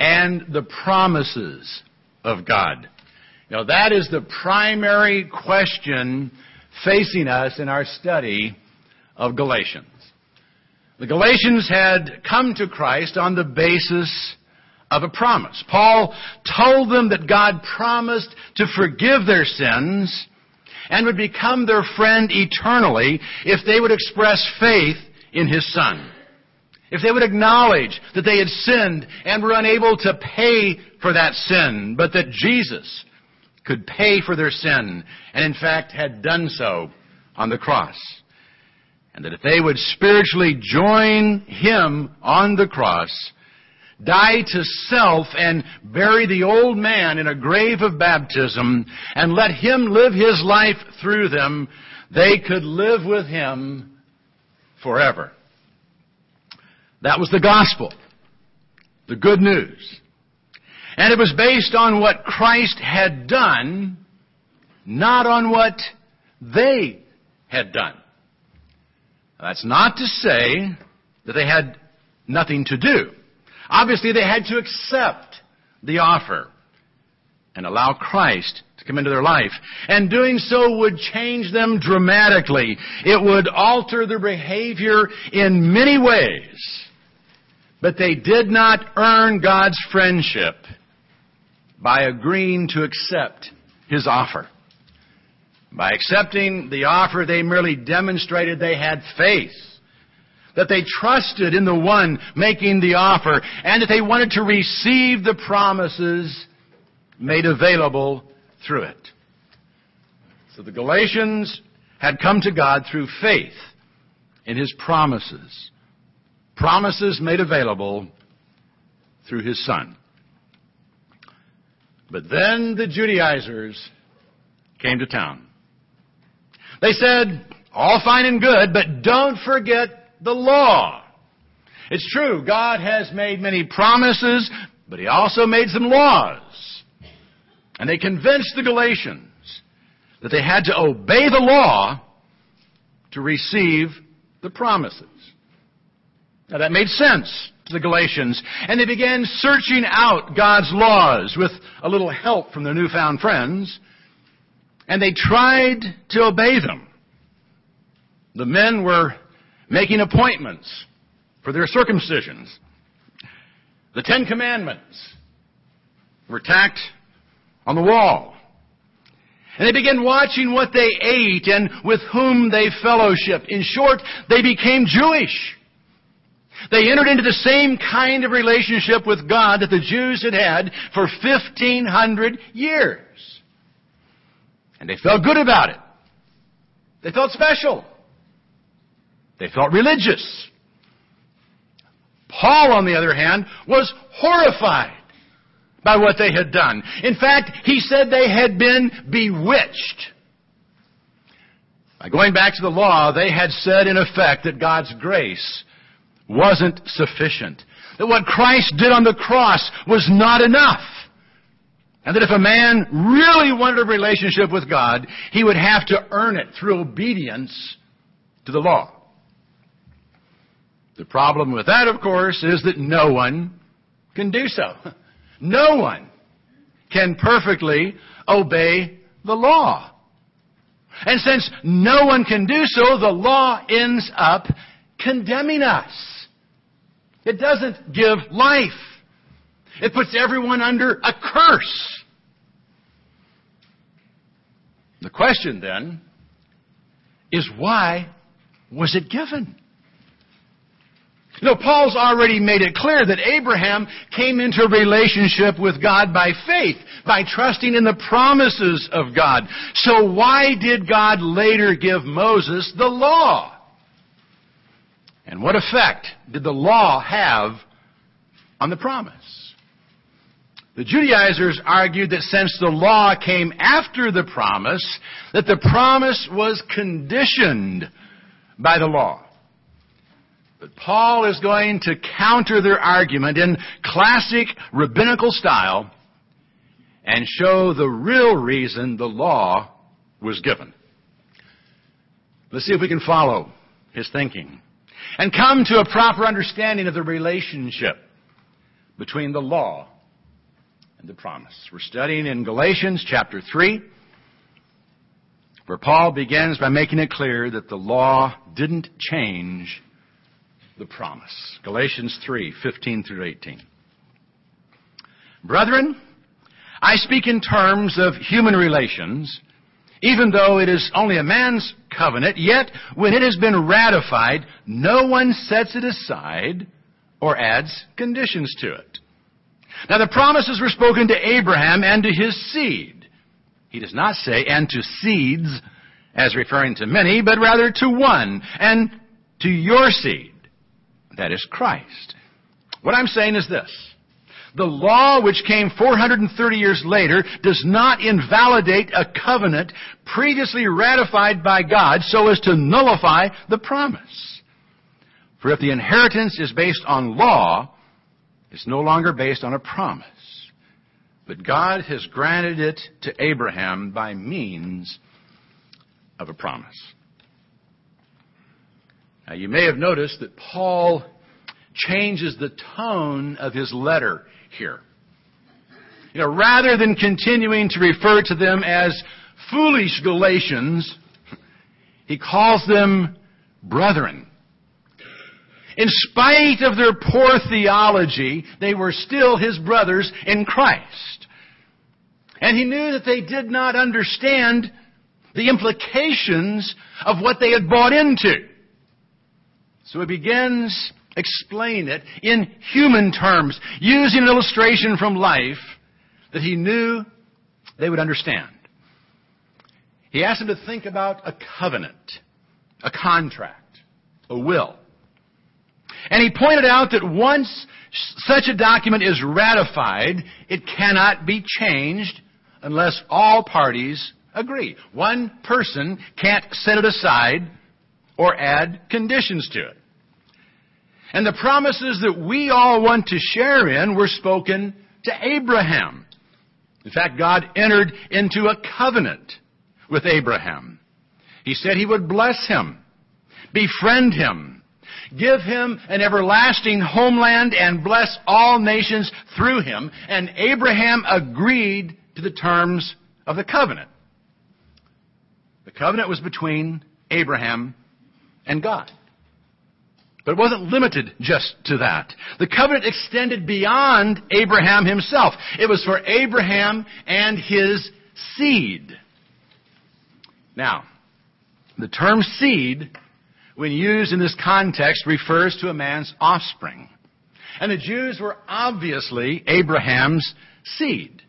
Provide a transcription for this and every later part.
and the promises of God. Now that is the primary question facing us in our study of Galatians. The Galatians had come to Christ on the basis of a promise. Paul told them that God promised to forgive their sins and would become their friend eternally if they would express faith in His Son. If they would acknowledge that they had sinned and were unable to pay for that sin, but that Jesus could pay for their sin, and in fact had done so on the cross. And that if they would spiritually join Him on the cross, die to self and bury the old man in a grave of baptism and let him live his life through them, they could live with him forever. That was the gospel. The good news. And it was based on what Christ had done, not on what they had done. That's not to say that they had nothing to do. Obviously, they had to accept the offer and allow Christ to come into their life. And doing so would change them dramatically. It would alter their behavior in many ways. But they did not earn God's friendship by agreeing to accept His offer. By accepting the offer, they merely demonstrated they had faith that they trusted in the one making the offer, and that they wanted to receive the promises made available through it. So the Galatians had come to God through faith in His promises. Promises made available through His Son. But then the Judaizers came to town. They said, all fine and good, but don't forget the law. It's true, God has made many promises, but He also made some laws. And they convinced the Galatians that they had to obey the law to receive the promises. Now that made sense to the Galatians, and they began searching out God's laws with a little help from their newfound friends, and they tried to obey them. The men were making appointments for their circumcisions. The Ten Commandments were tacked on the wall. And they began watching what they ate and with whom they fellowshiped. In short, they became Jewish. They entered into the same kind of relationship with God that the Jews had had for 1500 years. And they felt good about it. They felt special. They felt religious. Paul, on the other hand, was horrified by what they had done. In fact, he said they had been bewitched. By going back to the law, they had said in effect that God's grace wasn't sufficient. That what Christ did on the cross was not enough. And that if a man really wanted a relationship with God, he would have to earn it through obedience to the law. The problem with that, of course, is that no one can do so. No one can perfectly obey the law. And since no one can do so, the law ends up condemning us. It doesn't give life. It puts everyone under a curse. The question then is why was it given? Know, Paul's already made it clear that Abraham came into relationship with God by faith, by trusting in the promises of God. So why did God later give Moses the law? And what effect did the law have on the promise? The Judaizers argued that since the law came after the promise, that the promise was conditioned by the law. But Paul is going to counter their argument in classic rabbinical style and show the real reason the law was given. Let's see if we can follow his thinking and come to a proper understanding of the relationship between the law and the promise. We're studying in Galatians chapter 3, where Paul begins by making it clear that the law didn't change the promise. Galatians 3, 15 through 18. Brethren, I speak in terms of human relations, even though it is only a man's covenant, yet when it has been ratified, no one sets it aside or adds conditions to it. Now the promises were spoken to Abraham and to his seed. He does not say, and to seeds, as referring to many, but rather to one, and to your seed. That is Christ. What I'm saying is this. The law which came 430 years later does not invalidate a covenant previously ratified by God so as to nullify the promise. For if the inheritance is based on law, it's no longer based on a promise. But God has granted it to Abraham by means of a promise. Now you may have noticed that Paul changes the tone of his letter here. You know, rather than continuing to refer to them as foolish Galatians, he calls them brethren. In spite of their poor theology, they were still his brothers in Christ. And he knew that they did not understand the implications of what they had bought into. So he begins explaining it in human terms, using an illustration from life that he knew they would understand. He asked them to think about a covenant, a contract, a will. And he pointed out that once such a document is ratified, it cannot be changed unless all parties agree. One person can't set it aside or add conditions to it. And the promises that we all want to share in were spoken to Abraham. In fact, God entered into a covenant with Abraham. He said he would bless him, befriend him, give him an everlasting homeland, and bless all nations through him. And Abraham agreed to the terms of the covenant. The covenant was between Abraham and God. But it wasn't limited just to that. The covenant extended beyond Abraham himself. It was for Abraham and his seed. Now, the term seed, when used in this context, refers to a man's offspring. And the Jews were obviously Abraham's seed.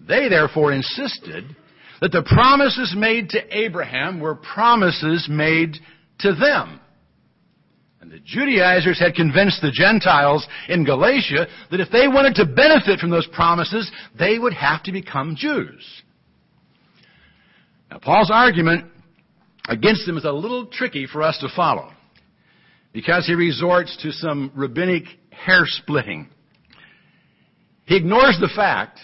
They therefore insisted that the promises made to Abraham were promises made to them. And the Judaizers had convinced the Gentiles in Galatia that if they wanted to benefit from those promises, they would have to become Jews. Now, Paul's argument against them is a little tricky for us to follow because he resorts to some rabbinic hair splitting. He ignores the fact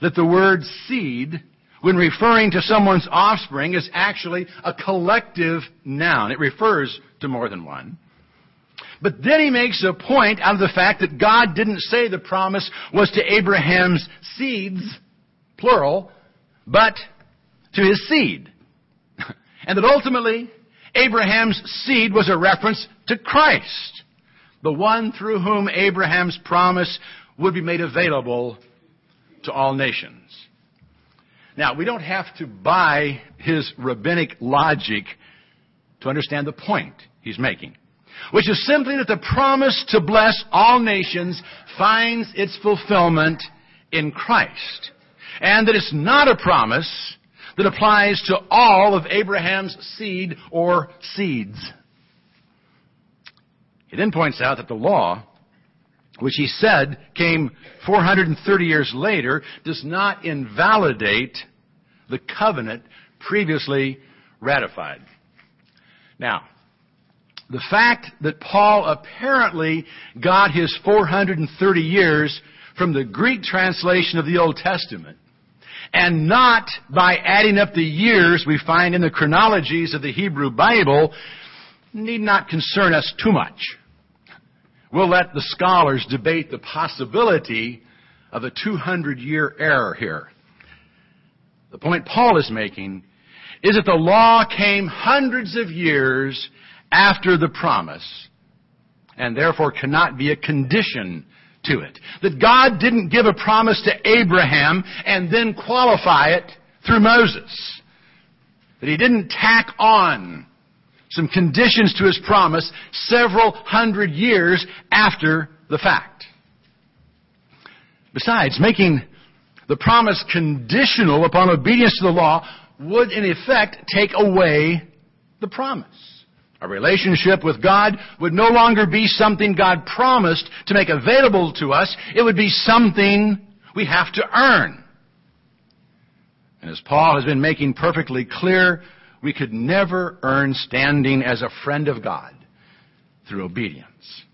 that the word seed, when referring to someone's offspring, is actually a collective noun. It refers to more than one. But then he makes a point out of the fact that God didn't say the promise was to Abraham's seeds, plural, but to his seed. And that ultimately, Abraham's seed was a reference to Christ, the one through whom Abraham's promise would be made available to all nations. Now, we don't have to buy his rabbinic logic to understand the point he's making which is simply that the promise to bless all nations finds its fulfillment in Christ. And that it's not a promise that applies to all of Abraham's seed or seeds. He then points out that the law, which he said came 430 years later, does not invalidate the covenant previously ratified. Now, the fact that Paul apparently got his 430 years from the Greek translation of the Old Testament and not by adding up the years we find in the chronologies of the Hebrew Bible need not concern us too much. we'll let the scholars debate the possibility of a 200 year error here. The point Paul is making is that the law came hundreds of years after the promise and therefore cannot be a condition to it. That God didn't give a promise to Abraham and then qualify it through Moses. That he didn't tack on some conditions to his promise several hundred years after the fact. Besides, making the promise conditional upon obedience to the law would in effect take away the promise. A relationship with God would no longer be something God promised to make available to us. It would be something we have to earn. And as Paul has been making perfectly clear, we could never earn standing as a friend of God through obedience.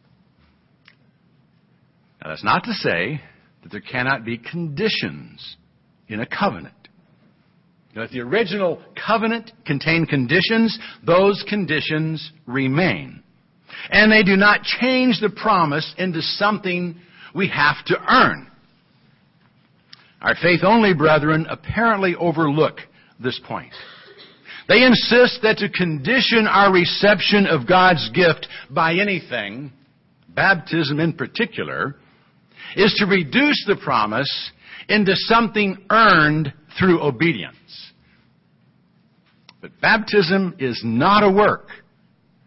Now that's not to say that there cannot be conditions in a covenant. Now, if the original covenant contained conditions, those conditions remain. And they do not change the promise into something we have to earn. Our faith only brethren apparently overlook this point. They insist that to condition our reception of God's gift by anything, baptism in particular, is to reduce the promise into something earned through obedience. But baptism is not a work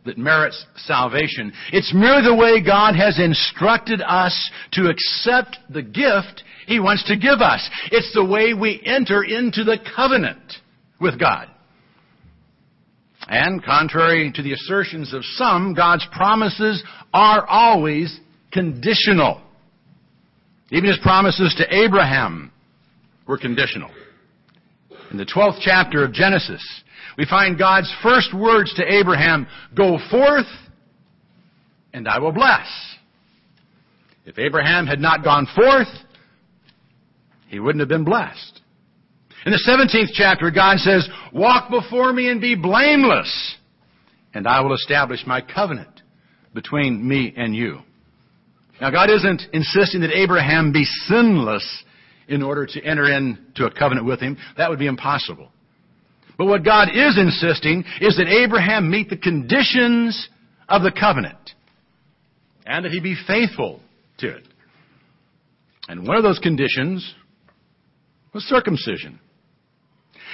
that merits salvation. It's merely the way God has instructed us to accept the gift He wants to give us. It's the way we enter into the covenant with God. And contrary to the assertions of some, God's promises are always conditional. Even his promises to Abraham were conditional. In the 12th chapter of Genesis, we find God's first words to Abraham, go forth and I will bless. If Abraham had not gone forth, he wouldn't have been blessed. In the 17th chapter, God says, walk before me and be blameless, and I will establish my covenant between me and you. Now, God isn't insisting that Abraham be sinless in order to enter into a covenant with him. That would be impossible. But what God is insisting is that Abraham meet the conditions of the covenant and that he be faithful to it. And one of those conditions was circumcision.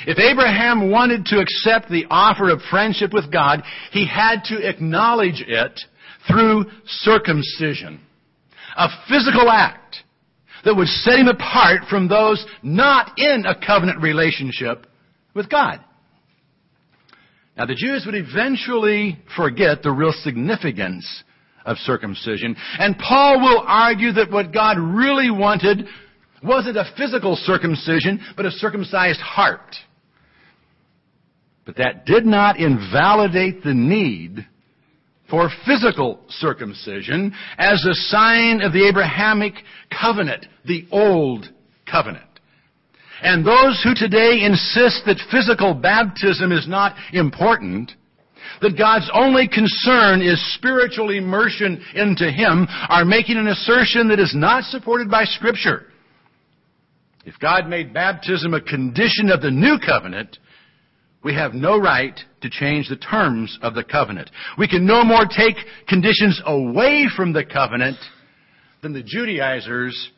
If Abraham wanted to accept the offer of friendship with God, he had to acknowledge it through circumcision a physical act that would set him apart from those not in a covenant relationship with God. Now the Jews would eventually forget the real significance of circumcision, and Paul will argue that what God really wanted wasn't a physical circumcision, but a circumcised heart. But that did not invalidate the need for physical circumcision as a sign of the Abrahamic covenant, the old covenant. And those who today insist that physical baptism is not important, that God's only concern is spiritual immersion into Him, are making an assertion that is not supported by Scripture. If God made baptism a condition of the new covenant, we have no right to change the terms of the covenant. We can no more take conditions away from the covenant than the Judaizers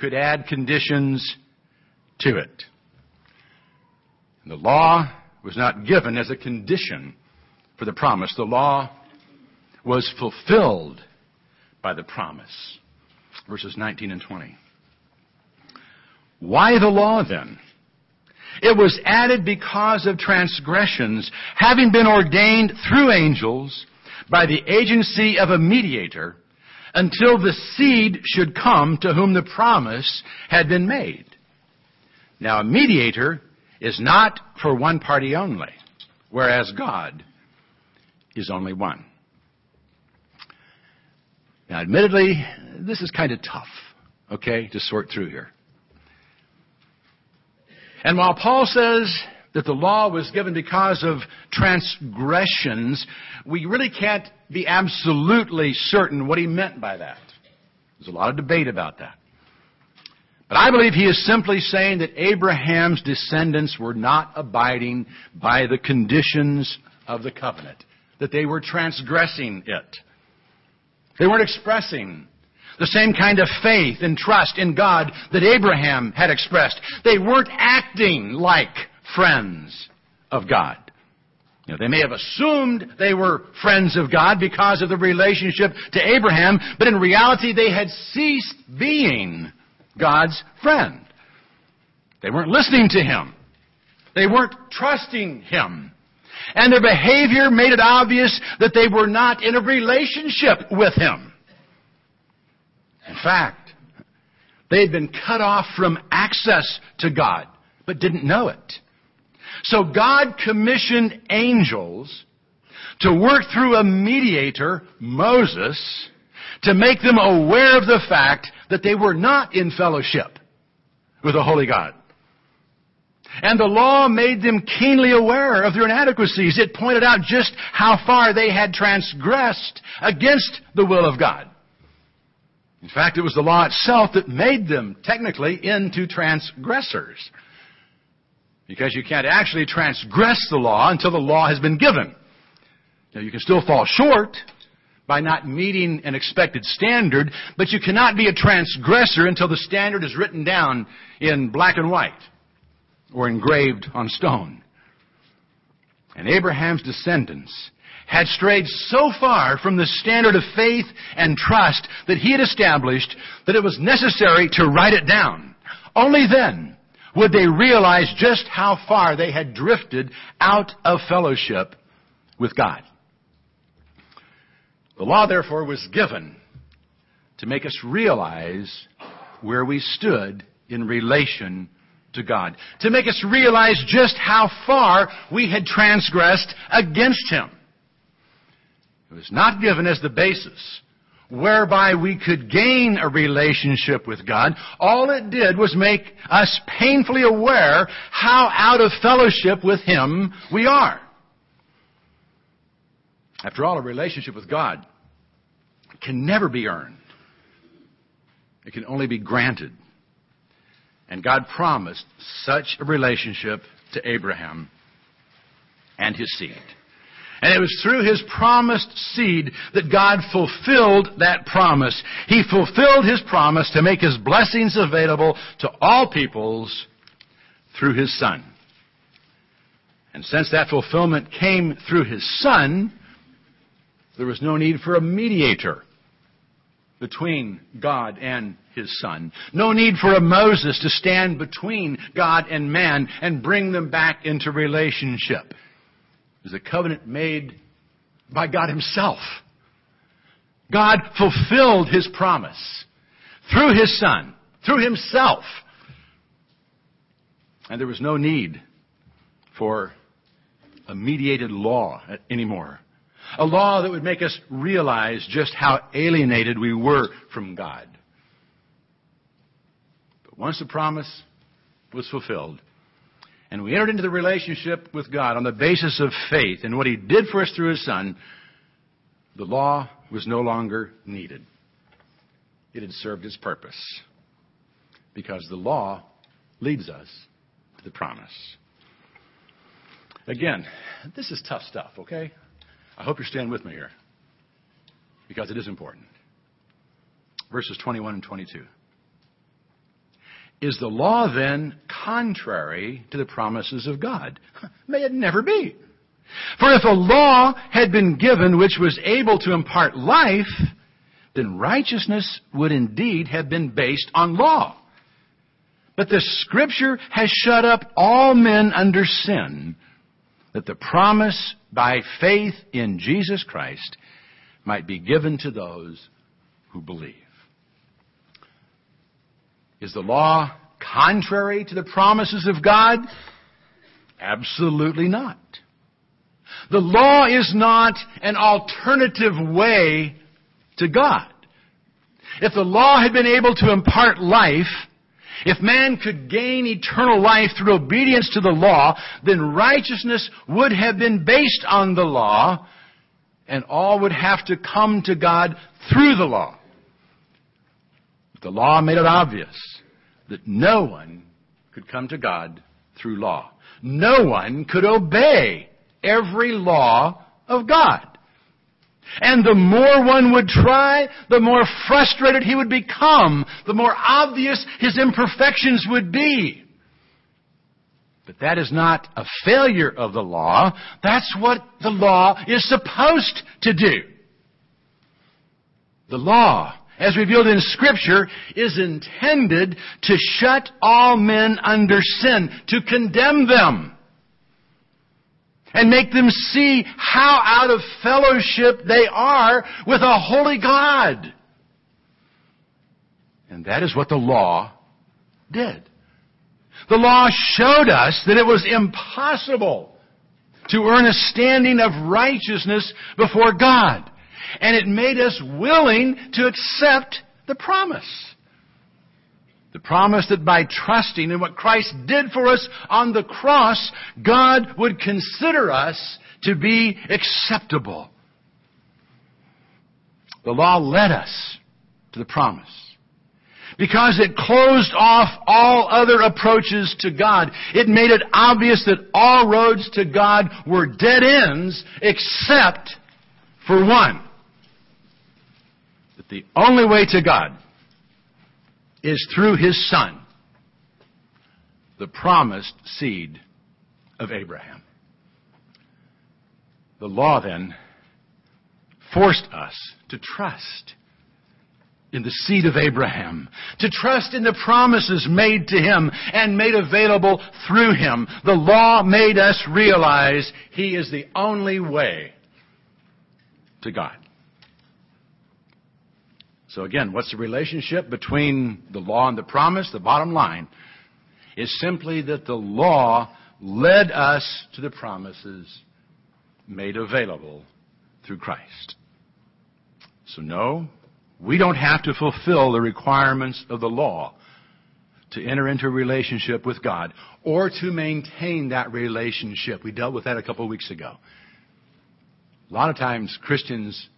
could add conditions to it. The law was not given as a condition for the promise. The law was fulfilled by the promise. Verses 19 and 20. Why the law then? It was added because of transgressions, having been ordained through angels by the agency of a mediator until the seed should come to whom the promise had been made. Now a mediator is not for one party only, whereas God is only one. Now admittedly, this is kind of tough, okay, to sort through here. And while Paul says that the law was given because of transgressions, we really can't be absolutely certain what he meant by that. There's a lot of debate about that. But I believe he is simply saying that Abraham's descendants were not abiding by the conditions of the covenant, that they were transgressing it. They weren't expressing the same kind of faith and trust in God that Abraham had expressed. They weren't acting like friends of God. You know, they may have assumed they were friends of God because of the relationship to Abraham, but in reality they had ceased being God's friend. They weren't listening to Him. They weren't trusting Him. And their behavior made it obvious that they were not in a relationship with Him. In fact, they had been cut off from access to God, but didn't know it. So God commissioned angels to work through a mediator, Moses, to make them aware of the fact that they were not in fellowship with the Holy God. And the law made them keenly aware of their inadequacies. It pointed out just how far they had transgressed against the will of God. In fact, it was the law itself that made them technically into transgressors. Because you can't actually transgress the law until the law has been given. Now you can still fall short by not meeting an expected standard, but you cannot be a transgressor until the standard is written down in black and white or engraved on stone. And Abraham's descendants had strayed so far from the standard of faith and trust that he had established that it was necessary to write it down. Only then would they realize just how far they had drifted out of fellowship with God. The law, therefore, was given to make us realize where we stood in relation to God. To make us realize just how far we had transgressed against Him. Was not given as the basis whereby we could gain a relationship with God. All it did was make us painfully aware how out of fellowship with Him we are. After all, a relationship with God can never be earned. It can only be granted. And God promised such a relationship to Abraham and his seed. And it was through his promised seed that God fulfilled that promise. He fulfilled his promise to make his blessings available to all peoples through his son. And since that fulfillment came through his son, there was no need for a mediator between God and his son. No need for a Moses to stand between God and man and bring them back into relationship is a covenant made by God Himself. God fulfilled His promise through His Son, through Himself. And there was no need for a mediated law anymore. A law that would make us realize just how alienated we were from God. But once the promise was fulfilled, and we entered into the relationship with God on the basis of faith and what He did for us through His Son, the law was no longer needed. It had served its purpose. Because the law leads us to the promise. Again, this is tough stuff, okay? I hope you're staying with me here. Because it is important. Verses 21 and 22. Is the law then contrary to the promises of God? May it never be. For if a law had been given which was able to impart life, then righteousness would indeed have been based on law. But the scripture has shut up all men under sin, that the promise by faith in Jesus Christ might be given to those who believe. Is the law contrary to the promises of God? Absolutely not. The law is not an alternative way to God. If the law had been able to impart life, If man could gain eternal life through obedience to the law, then righteousness would have been based on the law, and all would have to come to God through the law. But The law made it obvious that no one could come to God through law. No one could obey every law of God. And the more one would try, the more frustrated he would become, the more obvious his imperfections would be. But that is not a failure of the law. That's what the law is supposed to do. The law, as revealed in Scripture, is intended to shut all men under sin, to condemn them and make them see how out of fellowship they are with a holy God. And that is what the law did. The law showed us that it was impossible to earn a standing of righteousness before God. And it made us willing to accept the promise. The promise that by trusting in what Christ did for us on the cross, God would consider us to be acceptable. The law led us to the promise. Because it closed off all other approaches to God. It made it obvious that all roads to God were dead ends except for one. That the only way to God is through his son, the promised seed of Abraham. The law then forced us to trust in the seed of Abraham, to trust in the promises made to him and made available through him. The law made us realize he is the only way to God. So again, what's the relationship between the law and the promise? The bottom line is simply that the law led us to the promises made available through Christ. So no, we don't have to fulfill the requirements of the law to enter into a relationship with God or to maintain that relationship. We dealt with that a couple of weeks ago. A lot of times Christians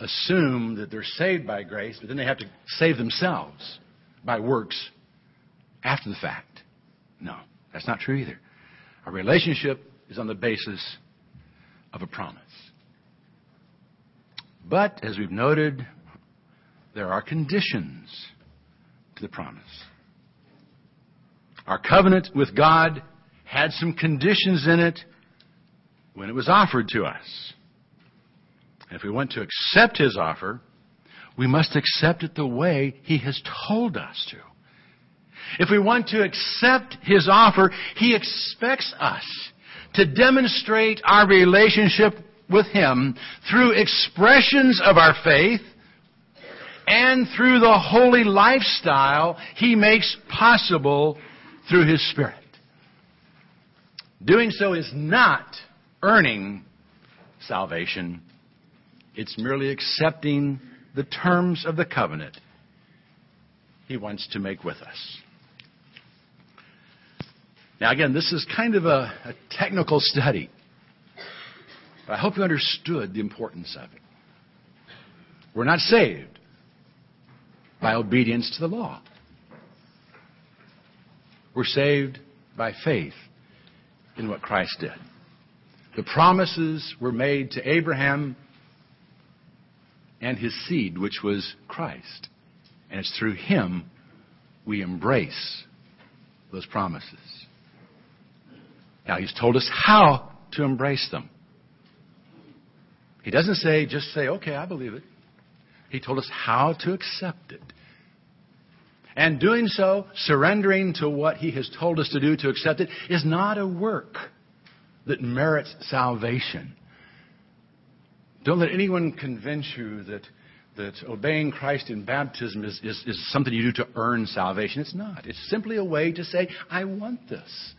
assume that they're saved by grace, but then they have to save themselves by works after the fact. No, that's not true either. Our relationship is on the basis of a promise. But, as we've noted, there are conditions to the promise. Our covenant with God had some conditions in it when it was offered to us. And if we want to accept his offer, we must accept it the way he has told us to. If we want to accept his offer, he expects us to demonstrate our relationship with him through expressions of our faith and through the holy lifestyle he makes possible through his Spirit. Doing so is not earning salvation. It's merely accepting the terms of the covenant he wants to make with us. Now, again, this is kind of a, a technical study, but I hope you understood the importance of it. We're not saved by obedience to the law. We're saved by faith in what Christ did. The promises were made to Abraham and his seed, which was Christ. And it's through him we embrace those promises. Now, he's told us how to embrace them. He doesn't say, just say, okay, I believe it. He told us how to accept it. And doing so, surrendering to what he has told us to do to accept it, is not a work that merits salvation. Don't let anyone convince you that, that obeying Christ in baptism is, is, is something you do to earn salvation. It's not. It's simply a way to say, I want this.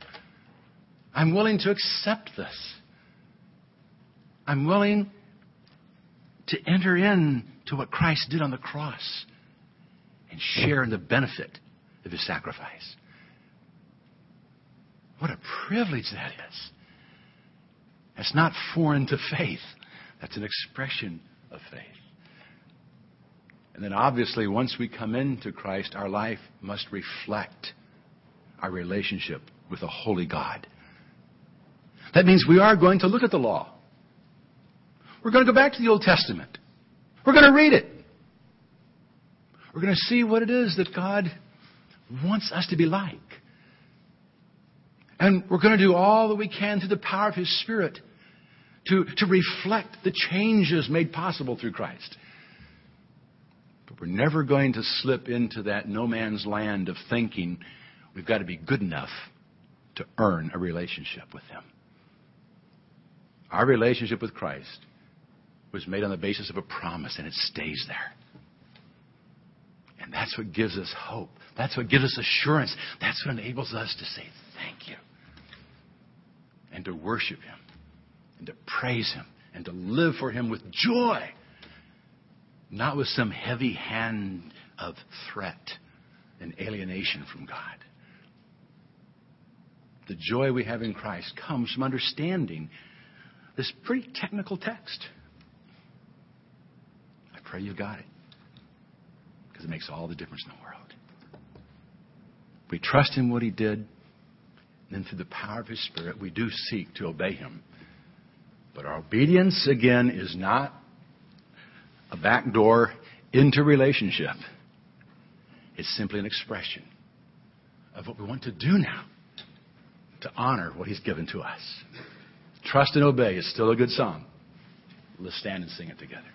I'm willing to accept this. I'm willing to enter in to what Christ did on the cross and share in the benefit of his sacrifice. What a privilege that is. That's not foreign to faith. That's an expression of faith. And then obviously, once we come into Christ, our life must reflect our relationship with a holy God. That means we are going to look at the law. We're going to go back to the Old Testament. We're going to read it. We're going to see what it is that God wants us to be like. And we're going to do all that we can through the power of His Spirit to, to reflect the changes made possible through Christ. But we're never going to slip into that no man's land of thinking we've got to be good enough to earn a relationship with Him. Our relationship with Christ was made on the basis of a promise, and it stays there. And that's what gives us hope. That's what gives us assurance. That's what enables us to say thank you and to worship Him and to praise Him and to live for Him with joy, not with some heavy hand of threat and alienation from God. The joy we have in Christ comes from understanding this pretty technical text. I pray you've got it because it makes all the difference in the world. We trust in what He did, and then through the power of His Spirit, we do seek to obey Him. But our obedience, again, is not a back door into relationship. It's simply an expression of what we want to do now to honor what He's given to us. Trust and obey is still a good song. Let's stand and sing it together.